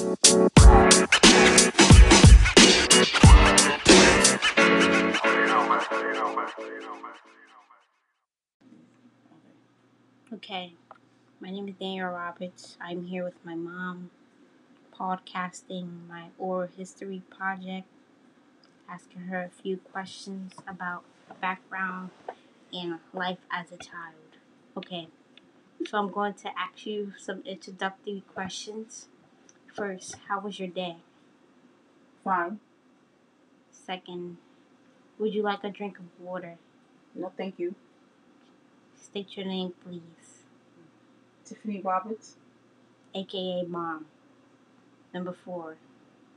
Okay, my name is Daniel Roberts. I'm here with my mom, podcasting my oral history project, asking her a few questions about background and life as a child. Okay, so I'm going to ask you some introductory questions. First, how was your day? Fine. Second, would you like a drink of water? No, thank you. State your name, please. Tiffany Roberts. aka mom. Number four,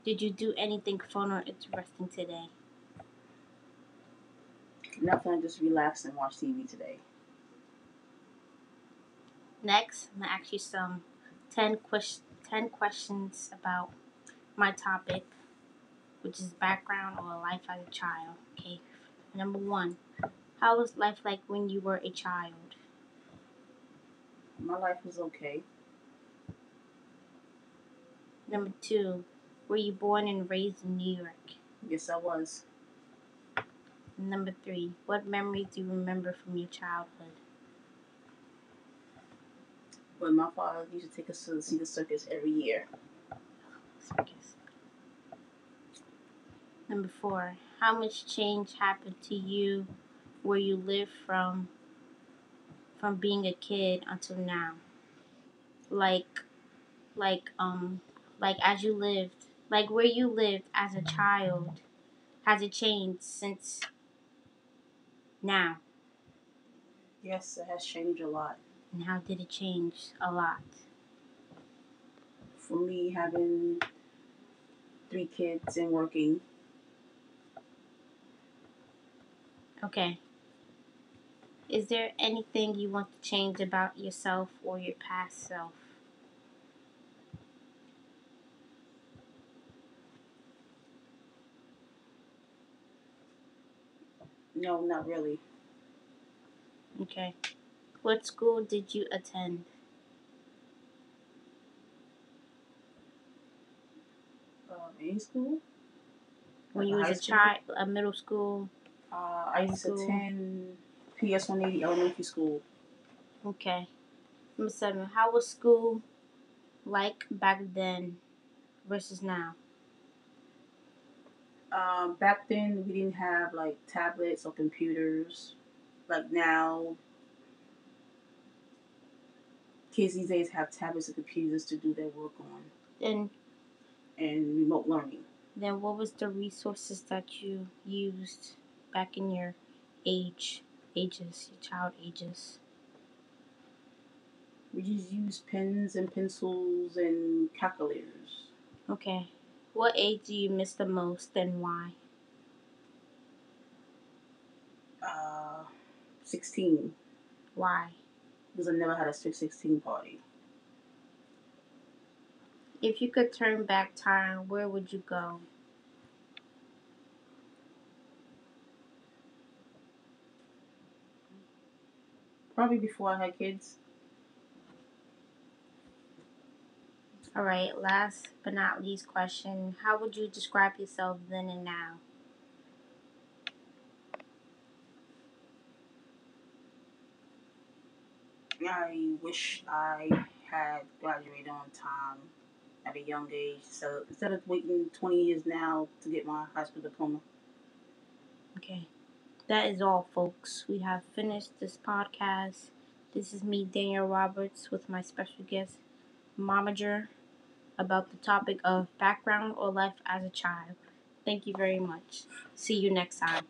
did you do anything fun or interesting today? Nothing. I just relaxed and watched TV today. Next, I'm gonna ask you some 10, ques- 10 questions about my topic, which is background or life as a child. Okay. Number one, how was life like when you were a child? My life was okay. Number two, were you born and raised in New York? Yes, I was. Number three, what memories do you remember from your childhood? But my father used to take us to see the circus every year. Circus. Number four, how much change happened to you where you live from from being a kid until now? Like like um like as you lived like where you lived as a child has it changed since now? Yes, it has changed a lot. And how did it change a lot? For me, having three kids and working, Okay. Is there anything you want to change about yourself or your past self? no, not really. Okay. What school did you attend? Um, in school, When you was a child, a middle school? uh, I used to attend PS 180 Elementary School. Okay. Number seven. How was school like back then versus now? Um, back then, we didn't have like tablets or computers. Like now, kids these days have tablets and computers to do their work on Then and remote learning. then what was the resources that you used back in your age ages, your child ages? We just used pens and pencils and calculators. Okay. What age do you miss the most and why? Uh, 16, Why? Because I never had a Sweet 16 party. If you could turn back time, where would you go? Probably before I had kids. All right, last but not least question. How would you describe yourself then and now? I wish I had graduated on time at a young age. So instead of waiting 20 years now to get my high school diploma. Okay. That is all, folks. We have finished this podcast. This is me, Daniel Roberts, with my special guest, Momager, about the topic of background or life as a child. Thank you very much. See you next time.